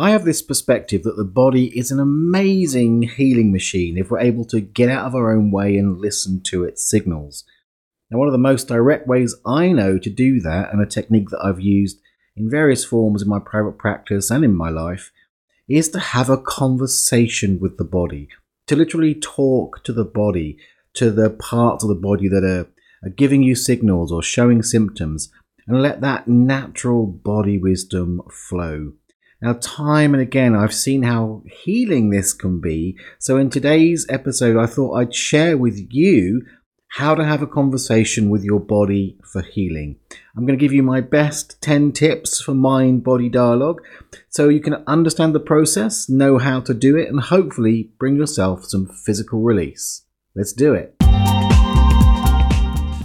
I have this perspective that the body is an amazing healing machine if we're able to get out of our own way and listen to its signals. Now, one of the most direct ways I know to do that, and a technique that I've used in various forms in my private practice and in my life, is to have a conversation with the body, to literally talk to the body, to the parts of the body that are, are giving you signals or showing symptoms, and let that natural body wisdom flow. Now, time and again, I've seen how healing this can be. So, in today's episode, I thought I'd share with you how to have a conversation with your body for healing. I'm going to give you my best 10 tips for mind body dialogue so you can understand the process, know how to do it, and hopefully bring yourself some physical release. Let's do it.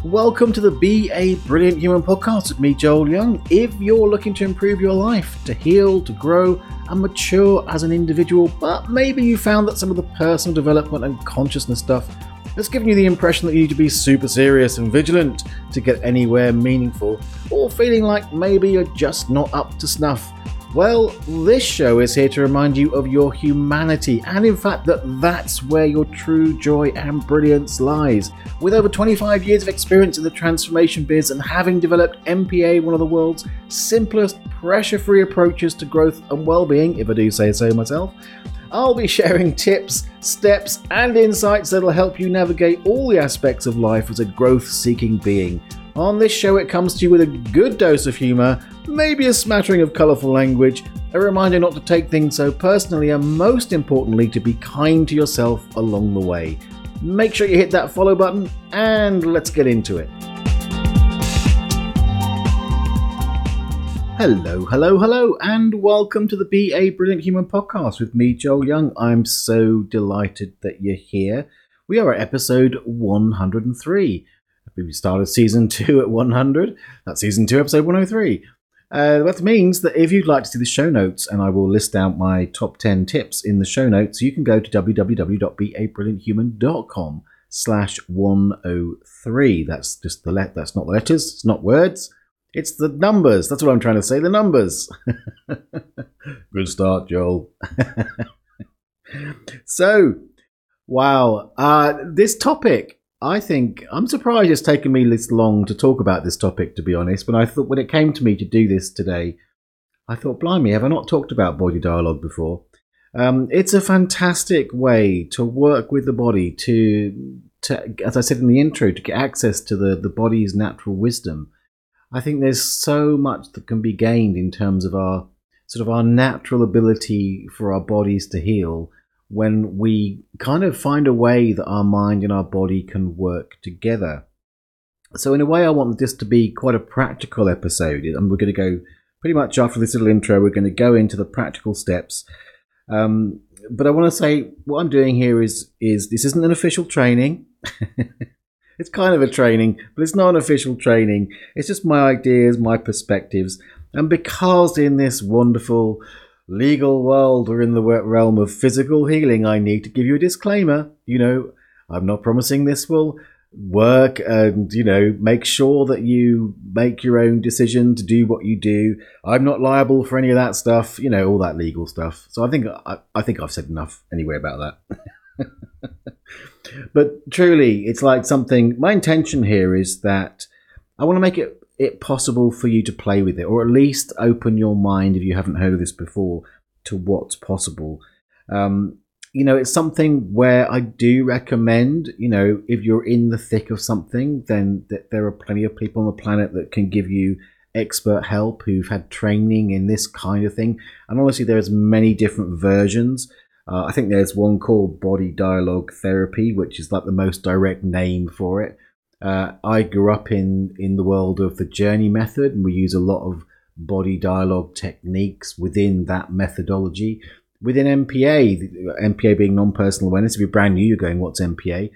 Welcome to the Be a Brilliant Human podcast with me, Joel Young. If you're looking to improve your life, to heal, to grow, and mature as an individual, but maybe you found that some of the personal development and consciousness stuff has given you the impression that you need to be super serious and vigilant to get anywhere meaningful, or feeling like maybe you're just not up to snuff well, this show is here to remind you of your humanity, and in fact, that that's where your true joy and brilliance lies. With over 25 years of experience in the transformation biz and having developed MPA, one of the world's simplest, pressure free approaches to growth and well being, if I do say so myself, I'll be sharing tips, steps, and insights that'll help you navigate all the aspects of life as a growth seeking being. On this show, it comes to you with a good dose of humour, maybe a smattering of colourful language, a reminder not to take things so personally, and most importantly, to be kind to yourself along the way. Make sure you hit that follow button, and let's get into it. Hello, hello, hello, and welcome to the Be a Brilliant Human podcast with me, Joel Young. I'm so delighted that you're here. We are at episode 103 we started season two at 100. That's season two, episode 103. Uh, that means that if you'd like to see the show notes, and I will list out my top 10 tips in the show notes, you can go to www.beabrillianthuman.com slash 103. That's just the let. That's not the letters. It's not words. It's the numbers. That's what I'm trying to say. The numbers. Good start, Joel. so, wow. Uh, this topic I think I'm surprised it's taken me this long to talk about this topic. To be honest, when I thought when it came to me to do this today, I thought, blimey, have I not talked about body dialogue before? Um, it's a fantastic way to work with the body to, to, as I said in the intro, to get access to the the body's natural wisdom. I think there's so much that can be gained in terms of our sort of our natural ability for our bodies to heal when we kind of find a way that our mind and our body can work together. So, in a way, I want this to be quite a practical episode, and we're going to go pretty much after this little intro, we're going to go into the practical steps. Um, but I want to say what I'm doing here is is this isn't an official training. it's kind of a training, but it's not an official training. It's just my ideas, my perspectives, and because in this wonderful legal world or in the realm of physical healing, I need to give you a disclaimer. You know, I'm not promising this will work and you know make sure that you make your own decision to do what you do. I'm not liable for any of that stuff you know all that legal stuff. So i think i, I think i've said enough anyway about that. But truly it's like something my intention here is that i want to make it it possible for you to play with it, or at least open your mind if you haven't heard of this before to what's possible. Um, you know, it's something where I do recommend, you know, if you're in the thick of something, then th- there are plenty of people on the planet that can give you expert help who've had training in this kind of thing. And honestly, there's many different versions. Uh, I think there's one called Body Dialogue Therapy, which is like the most direct name for it. Uh, I grew up in in the world of the journey method, and we use a lot of body dialogue techniques within that methodology. Within MPA, MPA being non-personal awareness. If you're brand new, you're going, "What's MPA?"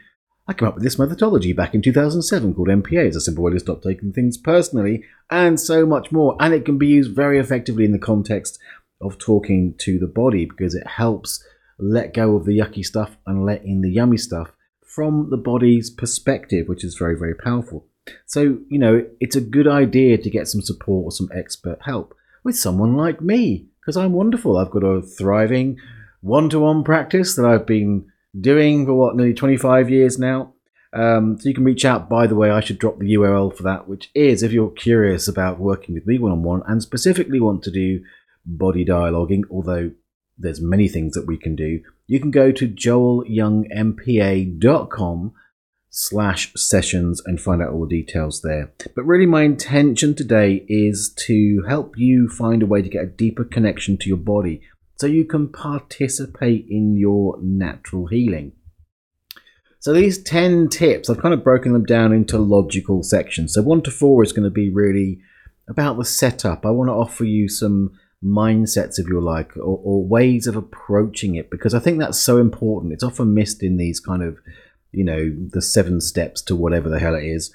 I came up with this methodology back in 2007 called MPA. It's a simple way to stop taking things personally, and so much more. And it can be used very effectively in the context of talking to the body because it helps let go of the yucky stuff and let in the yummy stuff from the body's perspective, which is very, very powerful. So, you know, it's a good idea to get some support or some expert help with someone like me, because I'm wonderful. I've got a thriving one to one practice that I've been doing for what, nearly 25 years now. Um, so you can reach out, by the way, I should drop the URL for that, which is if you're curious about working with me one on one and specifically want to do body dialoguing, although there's many things that we can do, you can go to joelyoungmpa.com slash sessions and find out all the details there. But really my intention today is to help you find a way to get a deeper connection to your body so you can participate in your natural healing. So these 10 tips, I've kind of broken them down into logical sections. So 1 to 4 is going to be really about the setup. I want to offer you some mindsets, if you like, or, or ways of approaching it, because I think that's so important. It's often missed in these kind of, you know, the seven steps to whatever the hell it is.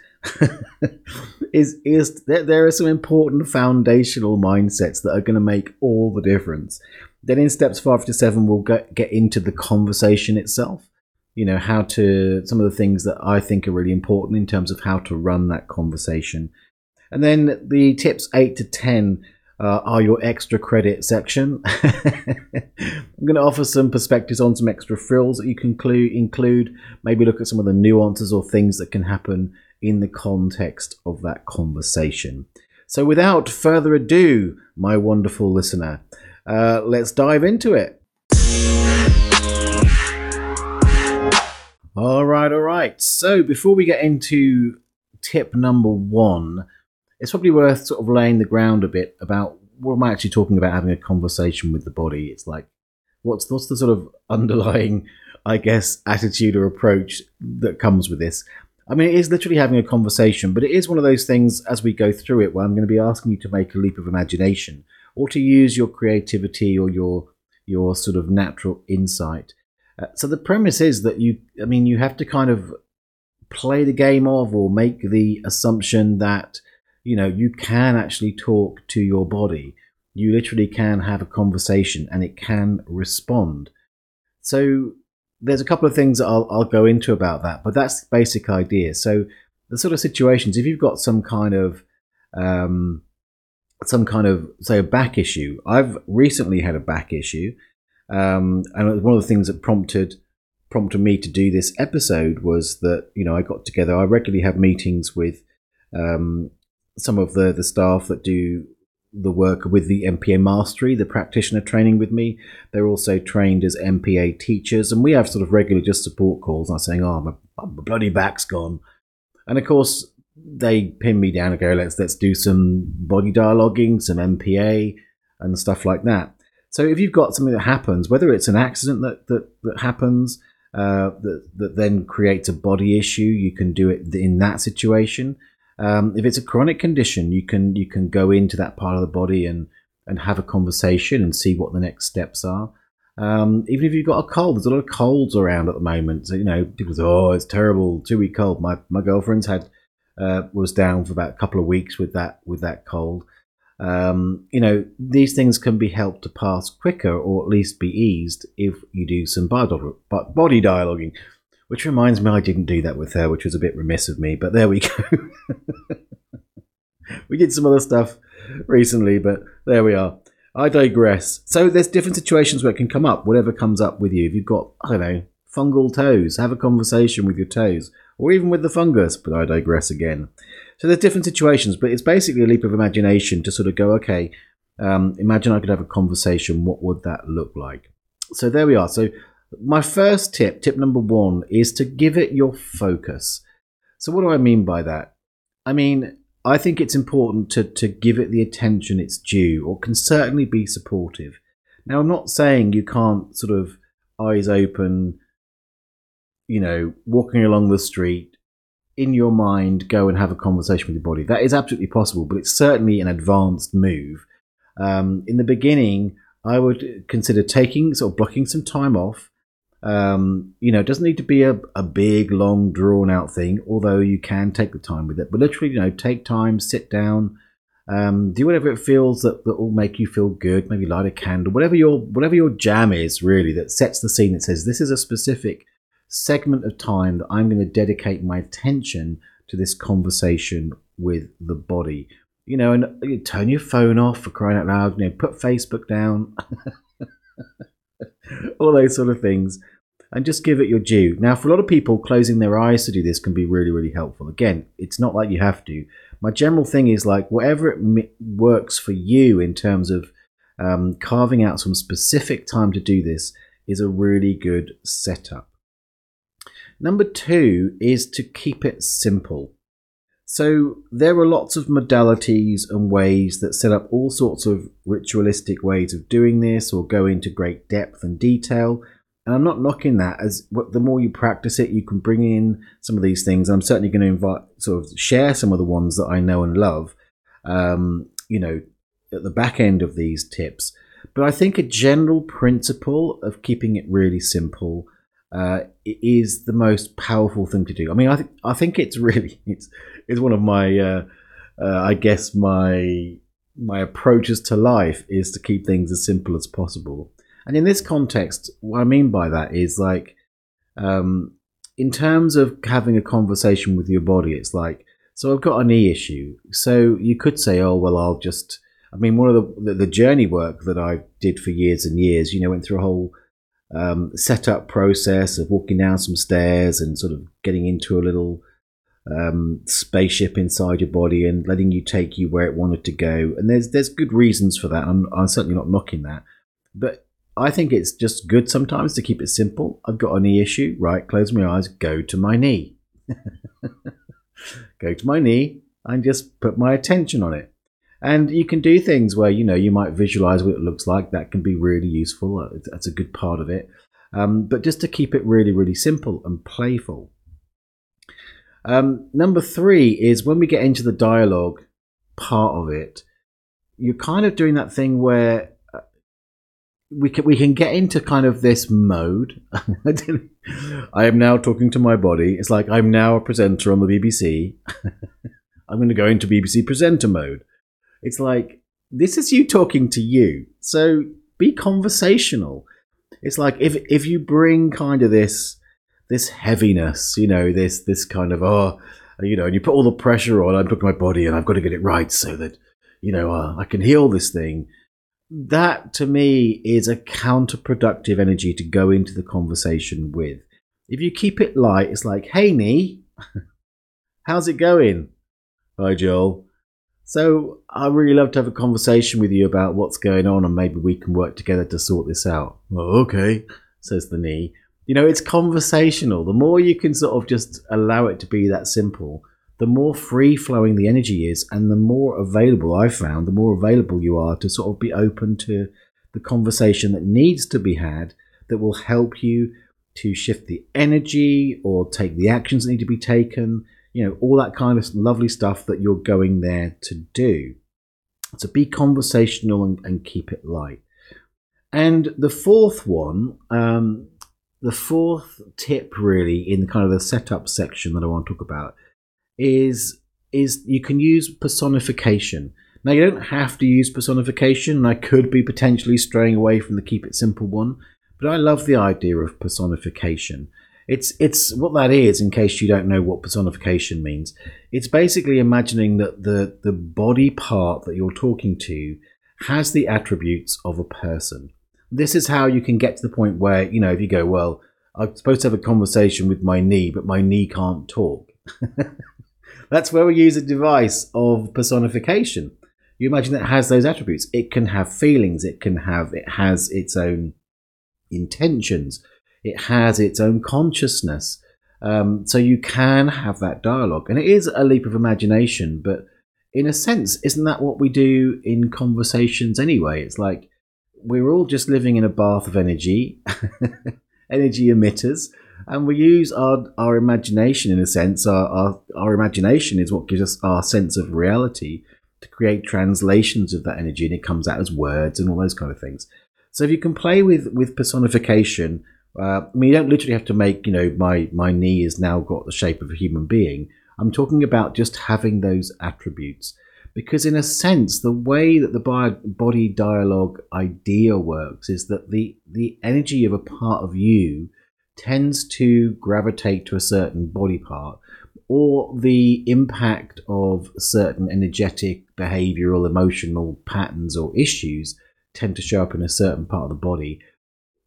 is is there, there are some important foundational mindsets that are going to make all the difference. Then in steps five to seven, we'll get, get into the conversation itself. You know, how to, some of the things that I think are really important in terms of how to run that conversation. And then the tips eight to 10 uh, are your extra credit section. I'm going to offer some perspectives on some extra frills that you can include, include, maybe look at some of the nuances or things that can happen in the context of that conversation. So, without further ado, my wonderful listener, uh, let's dive into it. All right, all right. So before we get into tip number one, it's probably worth sort of laying the ground a bit about what am I actually talking about having a conversation with the body. It's like what's what's the sort of underlying, I guess, attitude or approach that comes with this. I mean, it is literally having a conversation, but it is one of those things as we go through it where I'm going to be asking you to make a leap of imagination or to use your creativity or your your sort of natural insight. Uh, so the premise is that you, I mean, you have to kind of play the game of or make the assumption that you know you can actually talk to your body. You literally can have a conversation and it can respond. So there's a couple of things that I'll, I'll go into about that, but that's the basic idea. So the sort of situations, if you've got some kind of um, some kind of say a back issue. I've recently had a back issue, um, and one of the things that prompted prompted me to do this episode was that you know I got together. I regularly have meetings with um, some of the the staff that do the work with the MPA mastery, the practitioner training with me. They're also trained as MPA teachers, and we have sort of regular just support calls. I'm saying, "Oh, my, my bloody back's gone," and of course they pin me down and go, let's let's do some body dialoguing, some MPA, and stuff like that. So if you've got something that happens, whether it's an accident that that, that happens uh, that that then creates a body issue, you can do it in that situation. Um, if it's a chronic condition, you can you can go into that part of the body and and have a conversation and see what the next steps are. Um, even if you've got a cold, there's a lot of colds around at the moment. So you know, people say, "Oh, it's terrible, two week cold." My my girlfriend's had uh, was down for about a couple of weeks with that with that cold. Um, you know, these things can be helped to pass quicker or at least be eased if you do some body dialoguing. Which reminds me, I didn't do that with her, which was a bit remiss of me, but there we go. we did some other stuff recently, but there we are. I digress. So there's different situations where it can come up, whatever comes up with you. If you've got, I don't know, fungal toes, have a conversation with your toes or even with the fungus, but I digress again. So there's different situations, but it's basically a leap of imagination to sort of go, okay, um, imagine I could have a conversation. What would that look like? So there we are. So my first tip, tip number one, is to give it your focus. So what do I mean by that? I mean, I think it's important to, to give it the attention it's due, or can certainly be supportive. Now, I'm not saying you can't sort of eyes open, you know, walking along the street, in your mind, go and have a conversation with your body. That is absolutely possible, but it's certainly an advanced move. Um, in the beginning, I would consider taking sort of blocking some time off. Um, you know, it doesn't need to be a, a big, long, drawn out thing, although you can take the time with it. But literally, you know, take time, sit down, um, do whatever it feels that, that will make you feel good. Maybe light a candle, whatever your whatever your jam is, really, that sets the scene. That says this is a specific segment of time that I'm going to dedicate my attention to this conversation with the body. you know, and you turn your phone off for crying out loud. You know, put Facebook down, all those sort of things, and just give it your due. Now, for a lot of people, closing their eyes to do this can be really, really helpful. Again, it's not like you have to. My general thing is like whatever it works for you in terms of um, carving out some specific time to do this is a really good setup. Number two is to keep it simple. So there are lots of modalities and ways that set up all sorts of ritualistic ways of doing this or go into great depth and detail. And I'm not knocking that as the more you practice it, you can bring in some of these things. I'm certainly going to invite, sort of share some of the ones that I know and love, um, you know, at the back end of these tips. But I think a general principle of keeping it really simple uh, is the most powerful thing to do. I mean, I think I think it's really it's it's one of my uh, uh, I guess my my approaches to life is to keep things as simple as possible. And in this context, what I mean by that is like um, in terms of having a conversation with your body, it's like so I've got a knee issue. So you could say, oh well, I'll just. I mean, one of the the, the journey work that I did for years and years, you know, went through a whole um, setup process of walking down some stairs and sort of getting into a little um, spaceship inside your body and letting you take you where it wanted to go. And there's there's good reasons for that. I'm, I'm certainly not knocking that, but I think it's just good sometimes to keep it simple. I've got a knee issue, right? Close my eyes, go to my knee, go to my knee, and just put my attention on it. And you can do things where you know you might visualize what it looks like. That can be really useful. Uh, that's a good part of it. Um, but just to keep it really, really simple and playful. Um, number three is when we get into the dialogue part of it, you're kind of doing that thing where uh, we can we can get into kind of this mode. I am now talking to my body. It's like I'm now a presenter on the BBC. I'm going to go into BBC presenter mode. It's like this is you talking to you. So be conversational. It's like if if you bring kind of this this heaviness, you know, this this kind of oh, you know, and you put all the pressure on. I'm talking my body, and I've got to get it right so that you know uh, I can heal this thing. That to me is a counterproductive energy to go into the conversation with. If you keep it light, it's like, hey, me, how's it going? Hi, Joel. So I really love to have a conversation with you about what's going on, and maybe we can work together to sort this out. Oh, okay, says the knee. You know, it's conversational. The more you can sort of just allow it to be that simple, the more free flowing the energy is, and the more available I've found, the more available you are to sort of be open to the conversation that needs to be had that will help you to shift the energy or take the actions that need to be taken you know, all that kind of lovely stuff that you're going there to do. So be conversational and, and keep it light. And the fourth one, um, the fourth tip really in the kind of the setup section that I want to talk about is is you can use personification. Now you don't have to use personification, and I could be potentially straying away from the keep it simple one, but I love the idea of personification. It's it's what that is. In case you don't know what personification means, it's basically imagining that the the body part that you're talking to has the attributes of a person. This is how you can get to the point where you know if you go, well, I'm supposed to have a conversation with my knee, but my knee can't talk. That's where we use a device of personification. You imagine that has those attributes. It can have feelings. It can have. It has its own intentions it has its own consciousness. Um, so you can have that dialogue. And it is a leap of imagination, but in a sense, isn't that what we do in conversations anyway? It's like we're all just living in a bath of energy, energy emitters, and we use our, our imagination in a sense. Our, our, our imagination is what gives us our sense of reality to create translations of that energy, and it comes out as words and all those kind of things. So if you can play with, with personification uh, I mean, you don't literally have to make, you know, my, my knee has now got the shape of a human being. I'm talking about just having those attributes. Because, in a sense, the way that the body dialogue idea works is that the, the energy of a part of you tends to gravitate to a certain body part, or the impact of certain energetic, behavioral, emotional patterns or issues tend to show up in a certain part of the body.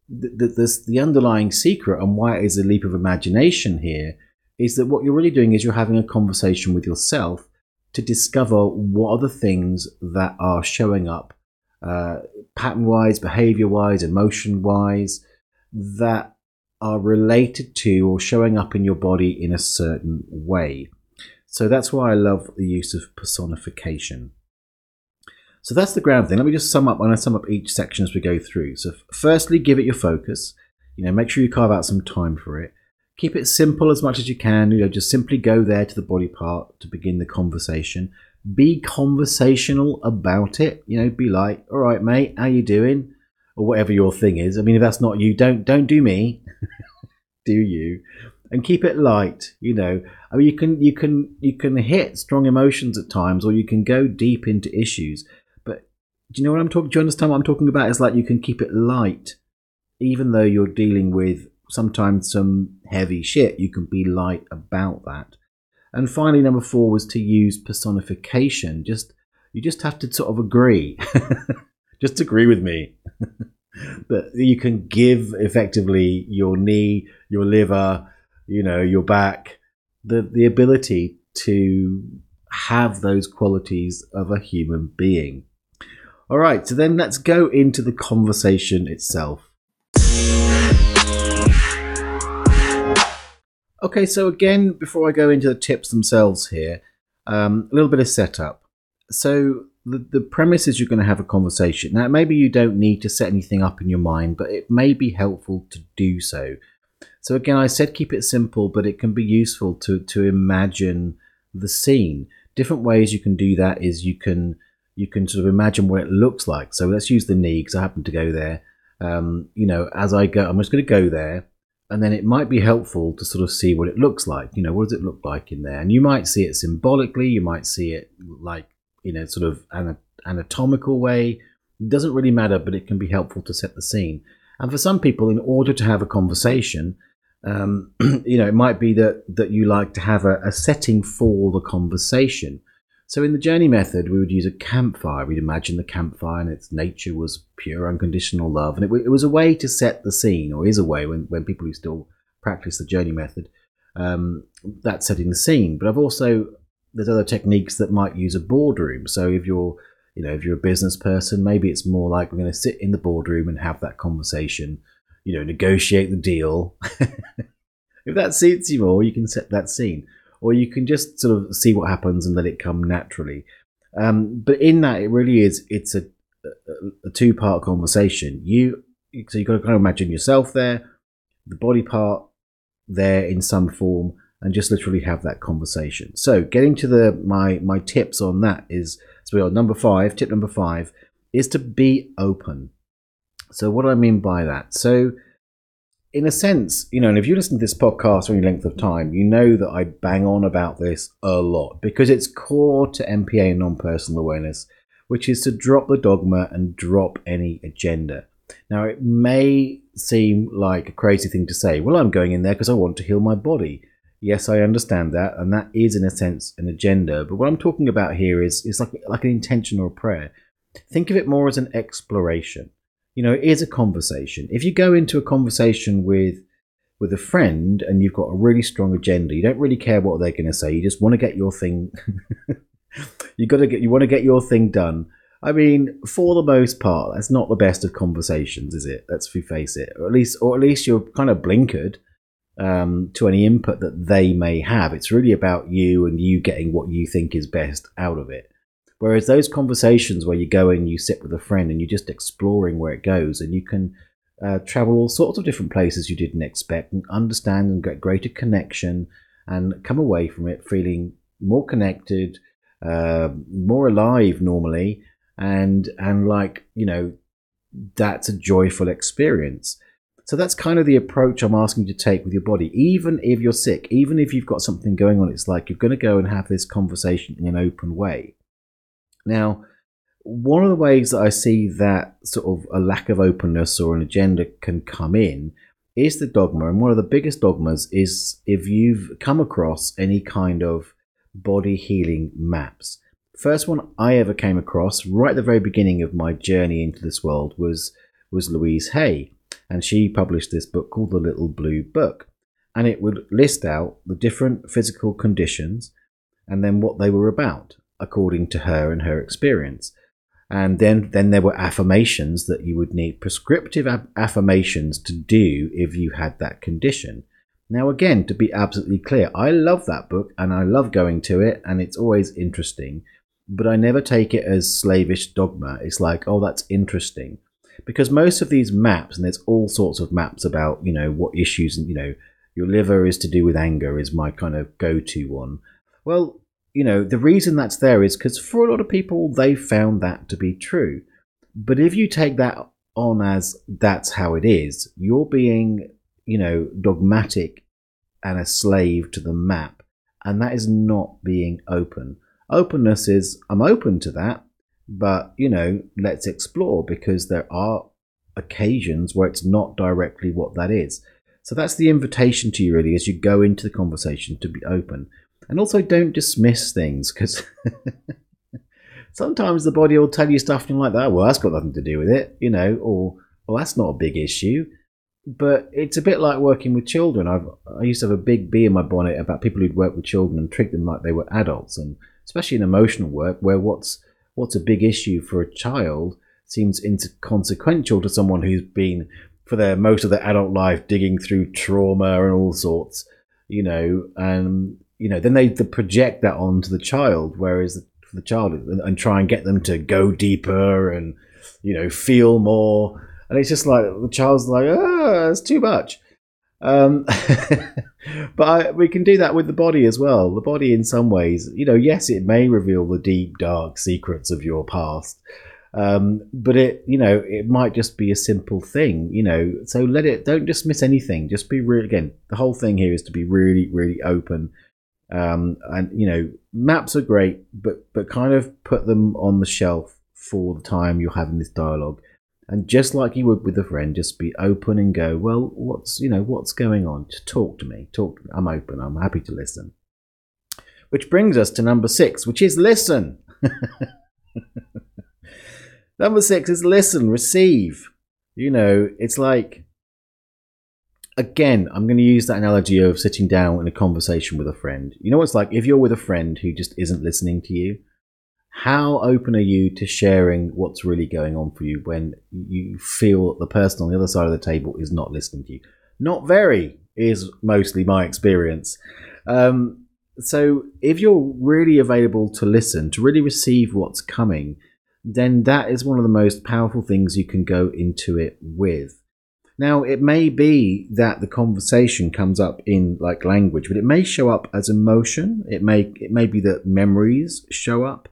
The, the, the underlying secret and why it is a leap of imagination here is that what you're really doing is you're having a conversation with yourself to discover what are the things that are showing up uh, pattern wise, behavior wise, emotion wise, that are related to or showing up in your body in a certain way. So that's why I love the use of personification. So that's the ground thing. Let me just sum up. I'm sum up each section as we go through. So, firstly, give it your focus. You know, make sure you carve out some time for it. Keep it simple as much as you can. You know, just simply go there to the body part to begin the conversation. Be conversational about it. You know, be like, "All right, mate, how you doing?" or whatever your thing is. I mean, if that's not you, don't don't do me. do you? And keep it light. You know, I mean, you can you can you can hit strong emotions at times, or you can go deep into issues. Do you know what I'm talking? Do you understand what I'm talking about? It's like you can keep it light, even though you're dealing with sometimes some heavy shit. You can be light about that. And finally, number four was to use personification. Just you just have to sort of agree. just agree with me that you can give effectively your knee, your liver, you know, your back, the the ability to have those qualities of a human being. All right, so then let's go into the conversation itself. Okay, so again, before I go into the tips themselves here, um, a little bit of setup. So the, the premise is you're going to have a conversation. Now, maybe you don't need to set anything up in your mind, but it may be helpful to do so. So, again, I said keep it simple, but it can be useful to, to imagine the scene. Different ways you can do that is you can you can sort of imagine what it looks like. So let's use the knee because I happen to go there. Um, you know, as I go, I'm just going to go there, and then it might be helpful to sort of see what it looks like. You know, what does it look like in there? And you might see it symbolically, you might see it like you know, sort of an anatomical way. It doesn't really matter, but it can be helpful to set the scene. And for some people, in order to have a conversation, um, you know, it might be that that you like to have a, a, setting for the conversation. So in the journey method, we would use a campfire. We'd imagine the campfire and its nature was pure, unconditional love, and it, it was a way to set the scene, or is a way when when people who still practice the journey method, um, that's setting the scene. But I've also there's other techniques that might use a boardroom. So if you're you know if you're a business person, maybe it's more like we're going to sit in the boardroom and have that conversation. You know, negotiate the deal. if that suits you more, you can set that scene, or you can just sort of see what happens and let it come naturally. Um, but in that, it really is. It's a, a, two part conversation. You so you've got to kind of imagine yourself there, the body part there in some form, and just literally have that conversation. So getting to the my my tips on that is so we are number five. Tip number five is to be open. So what do I mean by that? So in a sense, you know, and if you listen to this podcast for any length of time, you know that I bang on about this a lot because it's core to MPA and non-personal awareness, which is to drop the dogma and drop any agenda. Now, it may seem like a crazy thing to say. Well, I'm going in there because I want to heal my body. Yes, I understand that, and that is in a sense an agenda. But what I'm talking about here is is like like an intention or a prayer. Think of it more as an exploration. You know, it is a conversation. If you go into a conversation with with a friend and you've got a really strong agenda, you don't really care what they're going to say. You just want to get your thing. you got to get you want to get your thing done. I mean, for the most part, that's not the best of conversations, is it? Let's face it. Or at least, or at least you're kind of blinkered um, to any input that they may have. It's really about you and you getting what you think is best out of it. Whereas those conversations where you go and you sit with a friend and you're just exploring where it goes and you can uh, travel all sorts of different places you didn't expect and understand and get greater connection and come away from it feeling more connected, uh, more alive normally, and and like you know that's a joyful experience. So that's kind of the approach I'm asking you to take with your body. Even if you're sick, even if you've got something going on, it's like you're going to go and have this conversation in an open way. Now, one of the ways that I see that sort of a lack of openness or an agenda can come in is the dogma, and one of the biggest dogmas is if you've come across any kind of body healing maps. First one I ever came across right at the very beginning of my journey into this world was was Louise Hay, and she published this book called The Little Blue Book, and it would list out the different physical conditions and then what they were about according to her and her experience. And then, then there were affirmations that you would need prescriptive affirmations to do if you had that condition. Now, again, to be absolutely clear, I love that book and I love going to it, and it's always interesting, but I never take it as slavish dogma. It's like, oh, that's interesting. Because most of these maps, and there's all sorts of maps about, you know, what issues, and, you know, your liver is to do with anger, is my kind of go to one. Well, you know, the reason that's there is because for a lot of people, they found that to be true. But if you take that on as that's how it is, you're being, you know, dogmatic and a slave to the map. And that is not being open. Openness is, I'm open to that, but, you know, let's explore because there are occasions where it's not directly what that is. So that's the invitation to you, really, as you go into the conversation to be open. And also, don't dismiss things because sometimes the body will tell you stuff and like, that, well, that's got nothing to do with it, you know, or, well, that's not a big issue. But it's a bit like working with children. I've, I used to have a big bee in my bonnet about people who'd work with children and treat them like they were adults. And especially in emotional work, where what's, what's a big issue for a child seems inconsequential to someone who's been for their most of their adult life digging through trauma and all sorts, you know, and you know, then they, project that onto the child, whereas for the child and, and try and get them to go deeper and you know feel more, and it's just like the child's like, ah, it's too much. Um, but I, we can do that with the body as well. The body, in some ways, you know, yes, it may reveal the deep, dark secrets of your past, um, but it, you know, it might just be a simple thing, you know. So let it. Don't dismiss anything. Just be real. Again, the whole thing here is to be really, really open um, and you know, maps are great, but but kind of put them on the shelf for the time you're having this dialogue. And just like you would with a friend, just be open and go, well, what's you know, what's going on? Just talk to me. Talk to me. I'm open. I'm happy to listen. Which brings us to number six, which is listen. number six is listen, receive. You know, it's like again, I'm going to use that analogy of sitting down in a conversation with a friend. You know what it's like if you're with a friend who just isn't listening to you? How open are you to sharing what's really going on for you when you feel the person on the other side of the table is not listening to you? Not very, is mostly my experience. Um, so if you're really available to listen, to really receive what's coming, then that is one of the most powerful things you can go into it with. Now, it may be that the conversation comes up in like language, but it may show up as emotion. It may it may be that memories show up,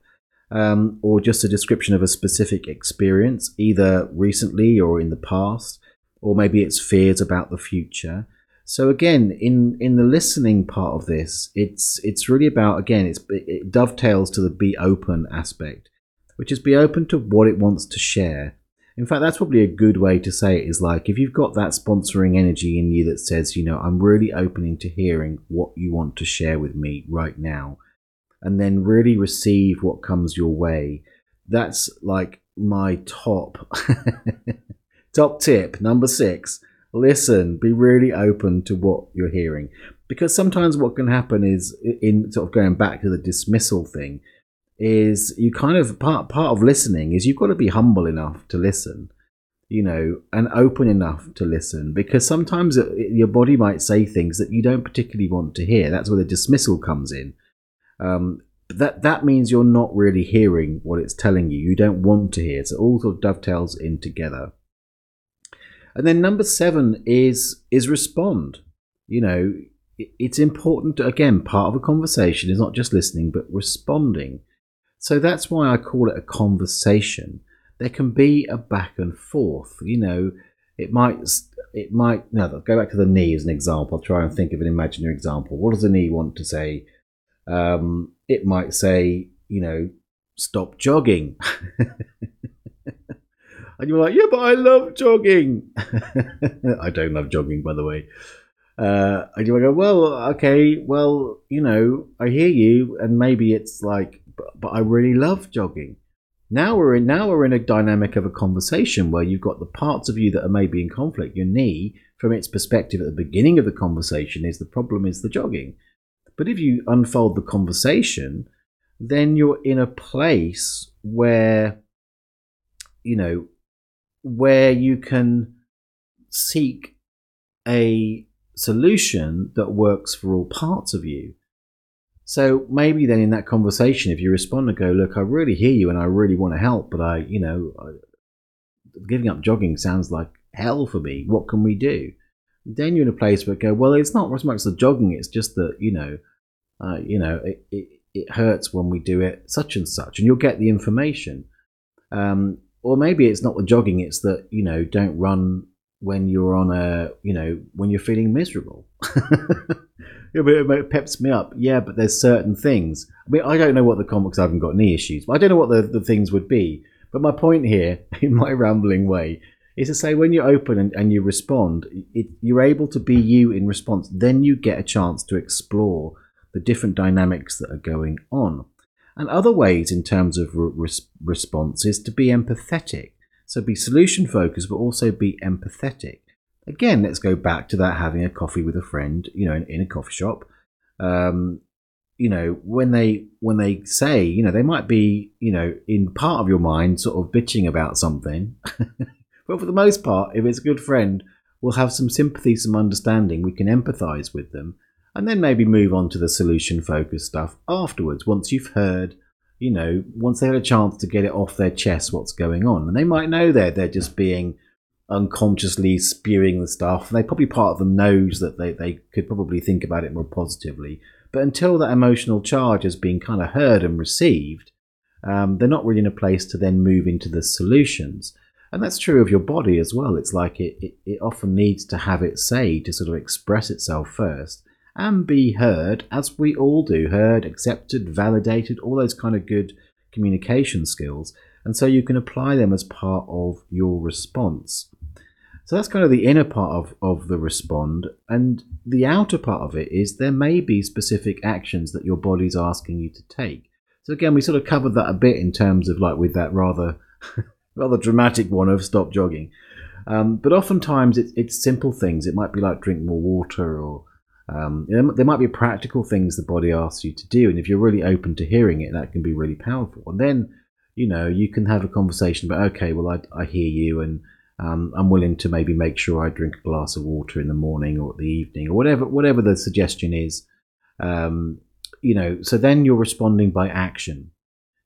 um, or just a description of a specific experience, either recently or in the past, or maybe it's fears about the future. So again, in in the listening part of this, it's it's really about again, it's it dovetails to the be open aspect, which is be open to what it wants to share in fact, that's probably a good way to say it is like if you've got that sponsoring energy in you that says, you know, I'm really opening to hearing what you want to share with me right now, and then really receive what comes your way. That's like my top top tip number 6. Listen, be really open to what you're hearing because sometimes what can happen is in sort of going back to the dismissal thing is you kind of part part of listening is you've got to be humble enough to listen you know and open enough to listen because sometimes it, your body might say things that you don't particularly want to hear. That's where the dismissal comes in. Um, that that means you're not really hearing what it's telling you. You don't want to hear. So all sort of dovetails in together. And then number seven is is respond. You know it's important to, again part of a conversation is not just listening but responding so that's why I call it a conversation. There can be a back and forth. You know, it might it might no go back to the knee as an example. I'll try and think of an imaginary example. What does the knee want to say? Um, it might say, you know, stop jogging. And you're like, yeah, but I love jogging. I don't love jogging, by the way. Uh, and you go, well, okay, well, you know, I hear you, and maybe it's like, but, I really love jogging. Now we're in now we're in a dynamic of a conversation where you've got the parts of you that are maybe in conflict. Your knee, from its perspective at the beginning of the conversation, is the problem is the jogging. But if you unfold the conversation, then you're in a place where you know where you can seek a solution that works for all parts of you. So maybe then in that conversation, if you respond and go, look, I really hear you and I really want to help, but I, you know, I, giving up jogging sounds like hell for me. What can we do? Then you're in a place where go, well, it's not as much the jogging. It's just that, you know, uh, you know, it, it, it, hurts when we do it such and such, and you'll get the information. Um, or maybe it's not the jogging. It's that, you know, don't run when you're on a, you know, when you're feeling miserable. yeah, but it peps me up. Yeah, but there's certain things. I mean, I don't know what the comics. I haven't got knee issues, but I don't know what the, the things would be. But my point here, in my rambling way, is to say when you open and, and you respond, it, you're able to be you in response. Then you get a chance to explore the different dynamics that are going on. And other ways in terms of re- response is to be empathetic. So be solution focused, but also be empathetic. Again, let's go back to that having a coffee with a friend, you know, in, in a coffee shop. Um, you know, when they when they say, you know, they might be, you know, in part of your mind sort of bitching about something. but for the most part, if it's a good friend, we'll have some sympathy, some understanding. We can empathize with them, and then maybe move on to the solution focused stuff afterwards. Once you've heard, you know, once they had a chance to get it off their chest, what's going on, and they might know that they're just being unconsciously spewing the stuff. They probably part of them knows that they, they could probably think about it more positively. But until that emotional charge has been kind of heard and received, um, they're not really in a place to then move into the solutions. And that's true of your body as well. It's like it, it, it often needs to have its say to sort of express itself first and be heard, as we all do heard, accepted, validated, all those kind of good communication skills. And so you can apply them as part of your response. So that's kind of the inner part of, of the respond. And the outer part of it is there may be specific actions that your body's asking you to take. So again, we sort of covered that a bit in terms of like with that rather rather dramatic one of stop jogging. Um, but oftentimes it, it's simple things. It might be like drink more water or um, there might be practical things the body asks you to do. And if you're really open to hearing it, that can be really powerful. And then, you know, you can have a conversation about, okay, well, I, I hear you and um, I'm willing to maybe make sure I drink a glass of water in the morning or the evening or whatever whatever the suggestion is. Um, you know, so then you're responding by action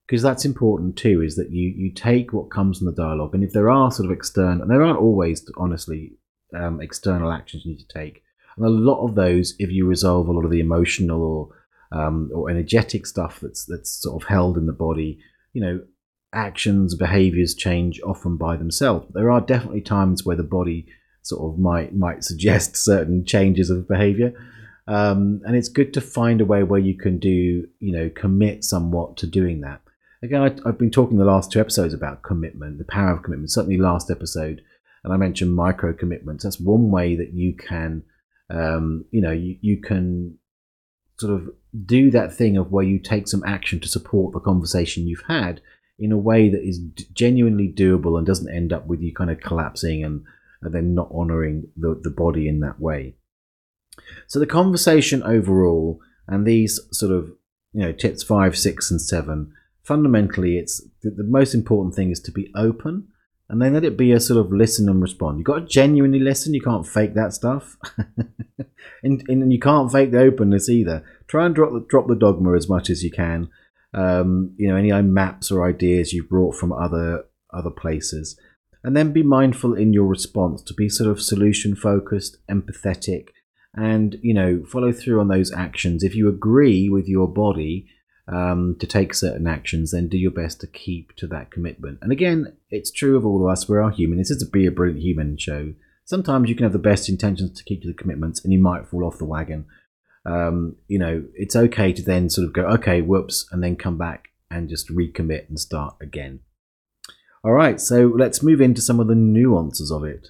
because that's important too. Is that you you take what comes from the dialogue, and if there are sort of external, and there aren't always honestly um, external actions you need to take, and a lot of those, if you resolve a lot of the emotional or um, or energetic stuff that's that's sort of held in the body, you know, actions, behaviors change often by themselves. There are definitely times where the body sort of might might suggest certain changes of behavior. Um, and it's good to find a way where you can do, you know, commit somewhat to doing that. Again, I, have been talking the last two episodes about commitment, the power of commitment. Certainly, last episode, and I mentioned micro commitments. That's one way that you can, um, you know, you, you can sort of do that thing of where you take some action to support the conversation you've had in a way that is genuinely doable and doesn't end up with you kind of collapsing and, and then not honoring the, the body in that way. So the conversation overall and these sort of you know tips five, six, and seven. Fundamentally, it's the, the most important thing is to be open and then let it be a sort of listen and respond. You've got to genuinely listen. You can't fake that stuff, and, and you can't fake the openness either. Try and drop the, drop the dogma as much as you can, um, you know, any maps or ideas you've brought from other other places, and then be mindful in your response to be sort of solution focused, empathetic, and you know, follow through on those actions. If you agree with your body um, to take certain actions, then do your best to keep to that commitment. And again, it's true of all of us. We are human. This is a be a brilliant human show. Sometimes you can have the best intentions to keep to the commitments, and you might fall off the wagon um, you know, it's okay to then sort of go, okay, whoops, and then come back and just recommit and start again. All right, so let's move into some of the nuances of it.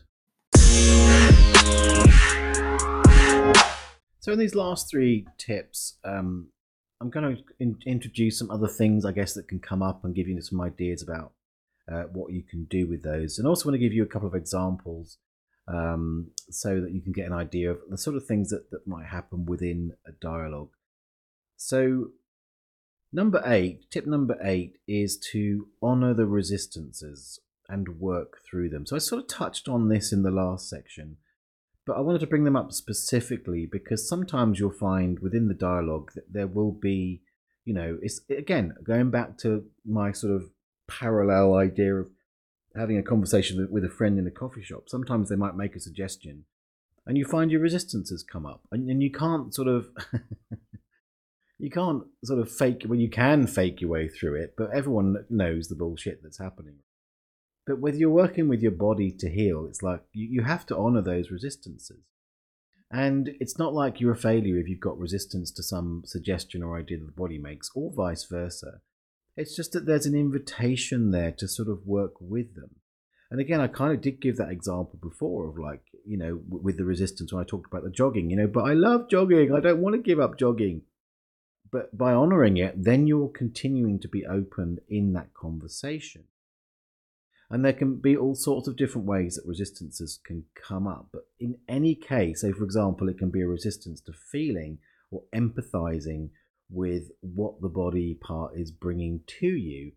So, in these last three tips, um, I'm going to in- introduce some other things, I guess, that can come up and give you some ideas about uh, what you can do with those. And also want to give you a couple of examples um, so that you can get an idea of the sort of things that, that might happen within a dialogue. So, number eight, tip number eight is to honor the resistances and work through them. So, I sort of touched on this in the last section but I wanted to bring them up specifically because sometimes you'll find within the dialogue that there will be, you know, it's again going back to my sort of parallel idea of having a conversation with a friend in a coffee shop. Sometimes they might make a suggestion, and you find your resistances come up, and, and you can't sort of. you can't sort of fake well you can fake your way through it but everyone knows the bullshit that's happening but whether you're working with your body to heal, it's like you, you have to honor those resistances. And it's not like you're a failure if you've got resistance to some suggestion or idea that the body makes, or vice versa. It's just that there's an invitation there to sort of work with them. And again, I kind of did give that example before of like, you know, with the resistance when I talked about the jogging, you know, but I love jogging. I don't want to give up jogging. But by honoring it, then you're continuing to be open in that conversation. And there can be all sorts of different ways that resistances can come up. But in any case, say for example, it can be a resistance to feeling or empathizing with what the body part is bringing to you.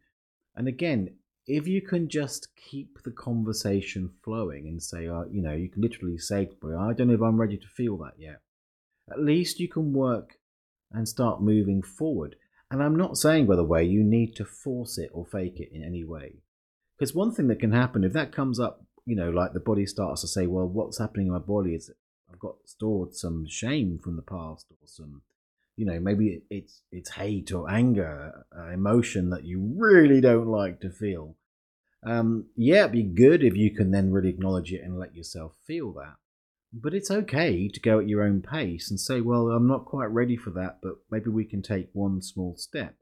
And again, if you can just keep the conversation flowing and say, uh, you know, you can literally say, I don't know if I'm ready to feel that yet. At least you can work and start moving forward. And I'm not saying, by the way, you need to force it or fake it in any way. Because one thing that can happen if that comes up, you know, like the body starts to say, well, what's happening in my body is I've got stored some shame from the past or some, you know, maybe it's it's hate or anger, uh, emotion that you really don't like to feel. Um, yeah, it'd be good if you can then really acknowledge it and let yourself feel that. But it's okay to go at your own pace and say, well, I'm not quite ready for that, but maybe we can take one small step.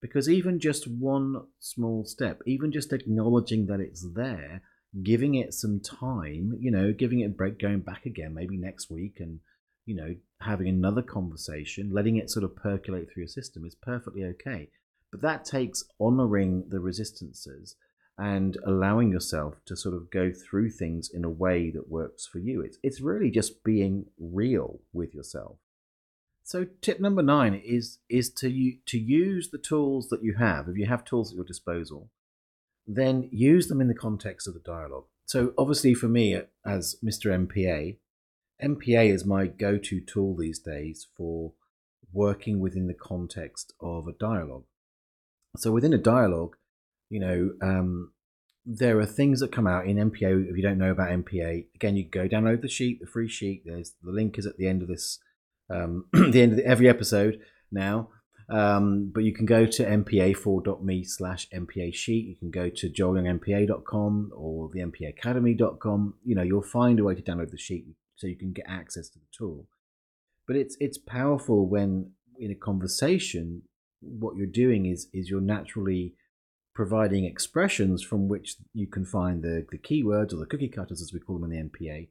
Because even just one small step, even just acknowledging that it's there, giving it some time, you know, giving it a break, going back again, maybe next week, and, you know, having another conversation, letting it sort of percolate through your system is perfectly okay. But that takes honoring the resistances and allowing yourself to sort of go through things in a way that works for you. It's, it's really just being real with yourself. So tip number nine is is to to use the tools that you have. If you have tools at your disposal, then use them in the context of the dialogue. So obviously, for me as Mr. MPA, MPA is my go-to tool these days for working within the context of a dialogue. So within a dialogue, you know, um, there are things that come out in MPA. If you don't know about MPA, again, you go download the sheet, the free sheet. There's the link is at the end of this um, the end of the, every episode now. Um, but you can go to mpa4.me slash mpa sheet. You can go to joelyoungmpa.com or the mpaacademy.com. You know, you'll find a way to download the sheet so you can get access to the tool. But it's it's powerful when in a conversation, what you're doing is is you're naturally providing expressions from which you can find the, the keywords or the cookie cutters, as we call them in the MPA,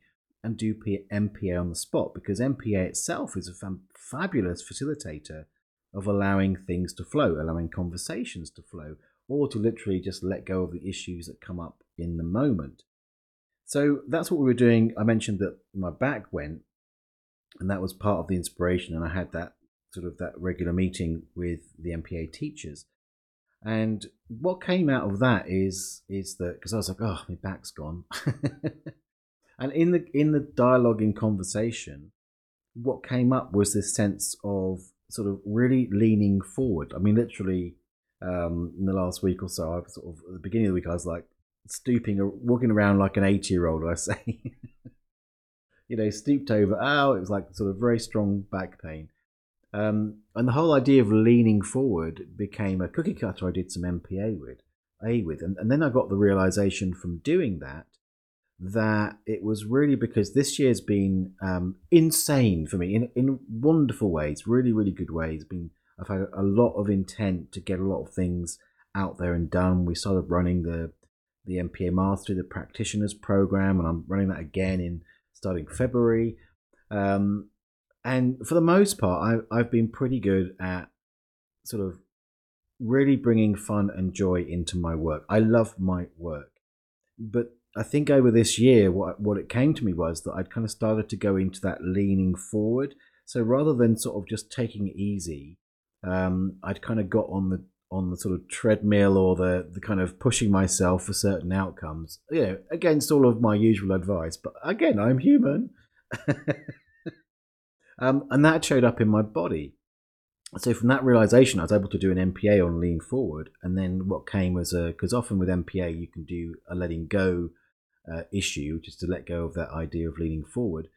and do MPA on the spot because MPA itself is a fam- fabulous facilitator of allowing things to flow, allowing conversations to flow, or to literally just let go of the issues that come up in the moment. So that's what we were doing. I mentioned that my back went, and that was part of the inspiration. And I had that sort of that regular meeting with the MPA teachers. And what came out of that is is that because I was like, oh, my back's gone. And in the in the dialogue in conversation, what came up was this sense of sort of really leaning forward. I mean, literally, um, in the last week or so, I was sort of at the beginning of the week, I was like stooping, or walking around like an eighty-year-old. I say, you know, stooped over. Oh, it was like sort of very strong back pain. Um, and the whole idea of leaning forward became a cookie cutter I did some MPA with, A with, and, and then I got the realization from doing that that it was really because this year's been um, insane for me in in wonderful ways, really really good ways. Been I've had a lot of intent to get a lot of things out there and done. We started running the the MPA Mastery, the Practitioners Program, and I'm running that again in starting February. Um, and for the most part, I, I've been pretty good at sort of really bringing fun and joy into my work. I love my work, but I think over this year, what what it came to me was that I'd kind of started to go into that leaning forward. So rather than sort of just taking it easy, um, I'd kind of got on the on the sort of treadmill or the the kind of pushing myself for certain outcomes. You know, against all of my usual advice, but again, I'm human. um, and that showed up in my body so from that realization, I was able to do an MPA on lean forward, and then what came was a because often with MPA you can do a letting go uh, issue, just to let go of that idea of leaning forward,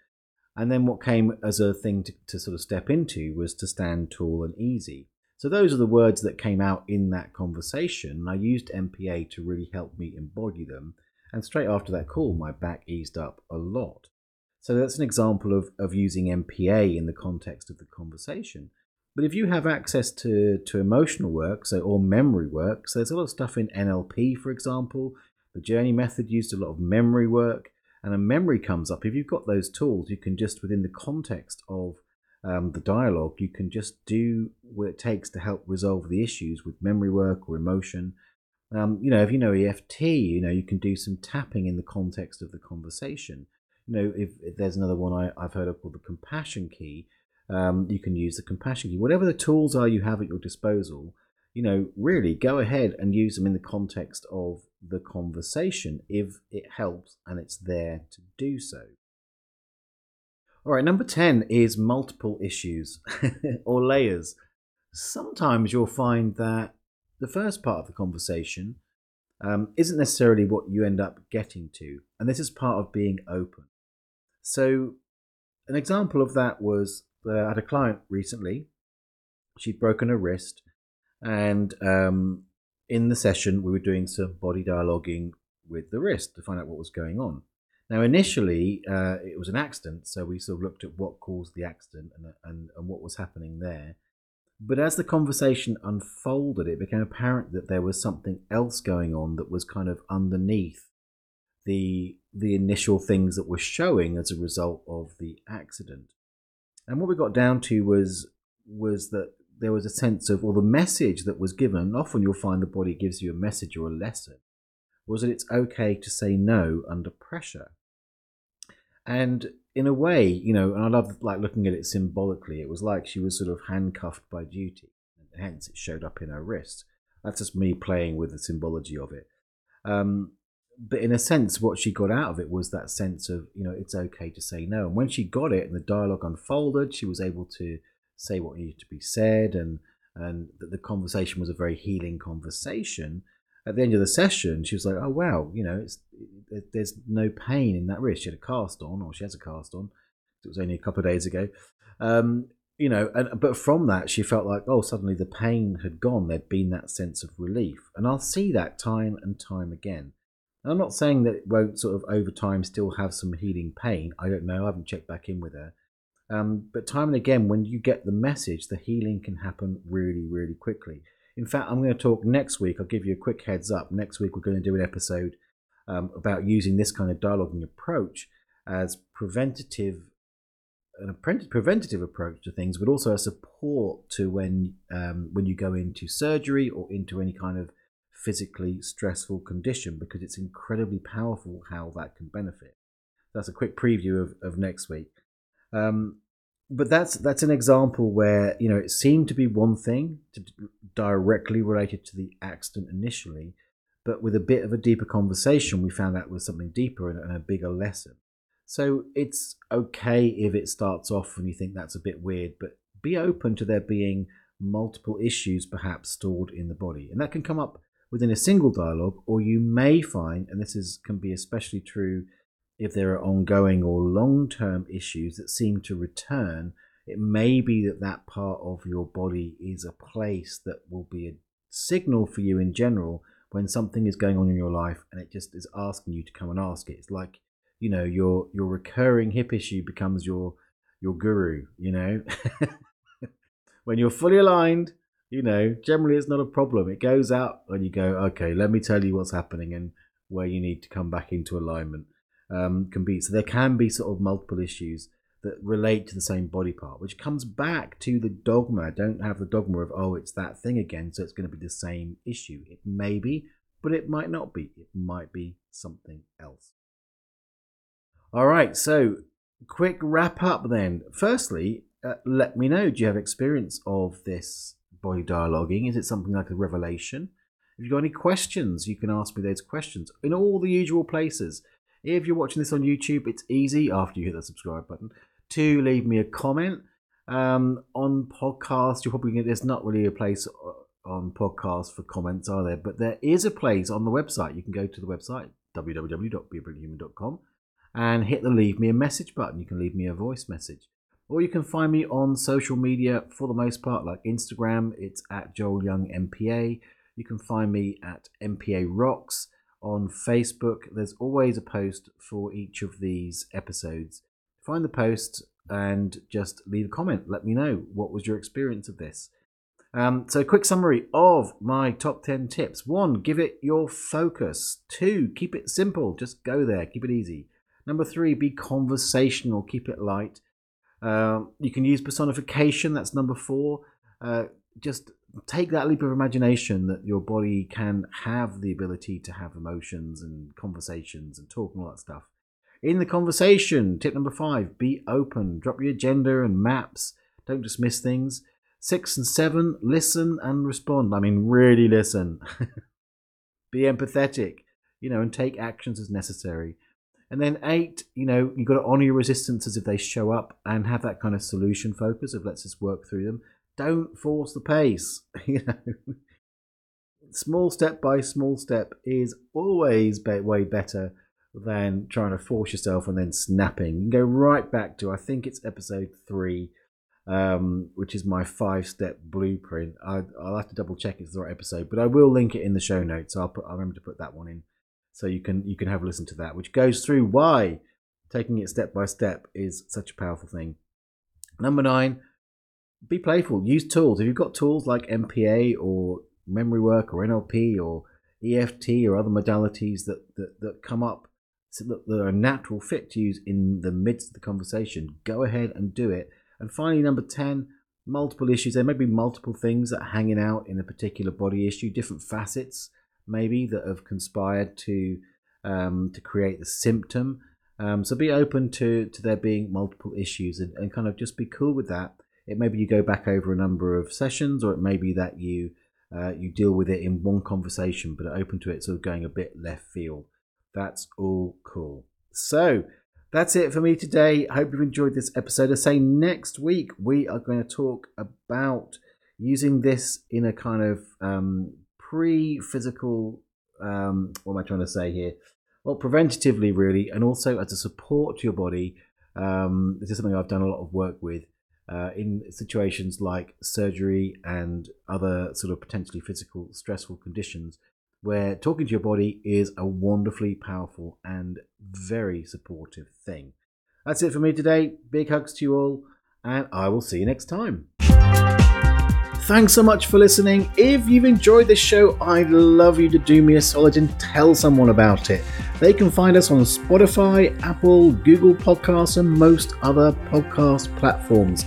and then what came as a thing to, to sort of step into was to stand tall and easy. So those are the words that came out in that conversation, and I used MPA to really help me embody them. And straight after that call, my back eased up a lot. So that's an example of, of using MPA in the context of the conversation. But if you have access to, to emotional work, so or memory work, so there's a lot of stuff in NLP, for example. The journey method used a lot of memory work, and a memory comes up. If you've got those tools, you can just within the context of um, the dialogue, you can just do what it takes to help resolve the issues with memory work or emotion. Um, you know, if you know EFT, you know, you can do some tapping in the context of the conversation. You know, if, if there's another one I, I've heard of called the compassion key, um, you can use the compassion key. Whatever the tools are you have at your disposal, you know, really go ahead and use them in the context of the conversation if it helps and it's there to do so. All right, number 10 is multiple issues or layers. Sometimes you'll find that the first part of the conversation um, isn't necessarily what you end up getting to, and this is part of being open. So, an example of that was uh, I had a client recently. She'd broken her wrist, and um, in the session, we were doing some body dialoguing with the wrist to find out what was going on. Now, initially, uh, it was an accident, so we sort of looked at what caused the accident and, and, and what was happening there. But as the conversation unfolded, it became apparent that there was something else going on that was kind of underneath the the initial things that were showing as a result of the accident. And what we got down to was was that there was a sense of, or the message that was given, and often you'll find the body gives you a message or a lesson, was that it's okay to say no under pressure. And in a way, you know, and I love like looking at it symbolically, it was like she was sort of handcuffed by duty, and hence it showed up in her wrist. That's just me playing with the symbology of it. Um, but in a sense, what she got out of it was that sense of, you know, it's okay to say no. And when she got it and the dialogue unfolded, she was able to say what needed to be said and and the conversation was a very healing conversation. At the end of the session, she was like, "Oh wow, you know, it, there's no pain in that wrist. She had a cast on, or she has a cast on. It was only a couple of days ago, um, you know. And but from that, she felt like, oh, suddenly the pain had gone. There'd been that sense of relief, and I'll see that time and time again. I'm not saying that it won't sort of over time still have some healing pain. I don't know. I haven't checked back in with her. Um, but time and again, when you get the message, the healing can happen really, really quickly. In fact, I'm going to talk next week. I'll give you a quick heads up. Next week, we're going to do an episode um, about using this kind of dialoguing approach as preventative, an preventative approach to things, but also a support to when um, when you go into surgery or into any kind of physically stressful condition because it's incredibly powerful how that can benefit. That's a quick preview of, of next week. Um, but that's that's an example where you know it seemed to be one thing to, directly related to the accident initially, but with a bit of a deeper conversation, we found that was something deeper and, and a bigger lesson. So it's okay if it starts off and you think that's a bit weird, but be open to there being multiple issues perhaps stored in the body, and that can come up within a single dialogue, or you may find, and this is can be especially true if there are ongoing or long-term issues that seem to return. It may be that that part of your body is a place that will be a signal for you in general when something is going on in your life and it just is asking you to come and ask it. It's like, you know, your your recurring hip issue becomes your your guru, you know. when you're fully aligned, you know, generally it's not a problem. It goes out and you go, okay, let me tell you what's happening. And where you need to come back into alignment. Um, can be so there can be sort of multiple issues that relate to the same body part, which comes back to the dogma. Don't have the dogma of oh, it's that thing again, so it's going to be the same issue. It may be, but it might not be. It might be something else. All right, so quick wrap up then. Firstly, uh, let me know do you have experience of this body dialoguing? Is it something like a revelation? If you've got any questions, you can ask me those questions in all the usual places. If you're watching this on YouTube, it's easy after you hit the subscribe button to leave me a comment. Um, on podcast, you're probably there's not really a place uh, on podcast for comments, are there? But there is a place on the website. You can go to the website www.beabrillianthuman.com and hit the leave me a message button. You can leave me a voice message. Or you can find me on social media for the most part, like Instagram, it's at Joel Young MPA. You can find me at MPA Rocks on Facebook. There's always a post for each of these episodes. Find the post and just leave a comment. Let me know what was your experience of this. Um, so, quick summary of my top 10 tips. One, give it your focus. Two, keep it simple. Just go there, keep it easy. Number three, be conversational, keep it light. Uh, you can use personification, that's number four. Uh, just take that leap of imagination that your body can have the ability to have emotions and conversations and talk and all that stuff. In the conversation, tip number five, be open. Drop your agenda and maps. Don't dismiss things. Six and seven, listen and respond. I mean, really listen. be empathetic, you know, and take actions as necessary. And then eight, you know, you've got to honor your resistances if they show up and have that kind of solution focus of let's just work through them don't force the pace. you know, small step by small step is always be- way better than trying to force yourself and then snapping. You can go right back to I think it's episode three, um, which is my five step blueprint. I, will have to double check it's the right episode, but I will link it in the show notes. I'll put I'll remember to put that one in, so you can you can have a listen to that, which goes through why taking it step by step is such a powerful thing. Number nine, be playful. Use tools. If you've got tools like MPA or memory work or NLP or EFT or other modalities that, that, that come up so that they're a natural fit to use in the midst of the conversation, go ahead and do it. And finally, number 10, multiple issues. There may be multiple things that are hanging out in a particular body issue, different facets maybe that have conspired to um, to create the symptom. Um, so be open to, to there being multiple issues and, and kind of just be cool with that it may be you go back over a number of sessions, or it may be that you uh, you deal with it in one conversation, but open to it sort of going a bit left field. That's all cool. So that's it for me today. I hope you've enjoyed this episode. I say next week we are going to talk about using this in a kind of um, pre-physical. Um, what am I trying to say here? Well, preventatively, really, and also as a support to your body. Um, this is something I've done a lot of work with uh, in situations like surgery and other sort of potentially physical stressful conditions where talking to your body is a wonderfully powerful and very supportive thing. That's it for me today. Big hugs to you all, and I will see you next time. Thanks so much for listening. If you've enjoyed this show, I'd love you to do me a solid and tell someone about it. They can find us on Spotify, Apple, Google Podcasts, and most other podcast platforms.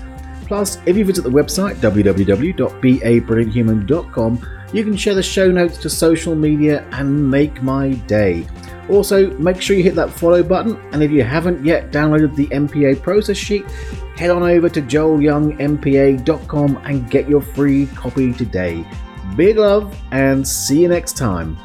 Plus, if you visit the website www.beabrillianthuman.com, you can share the show notes to social media and make my day. Also, make sure you hit that follow button, and if you haven't yet downloaded the MPA process sheet, head on over to joelyoungmpa.com and get your free copy today. Big love, and see you next time.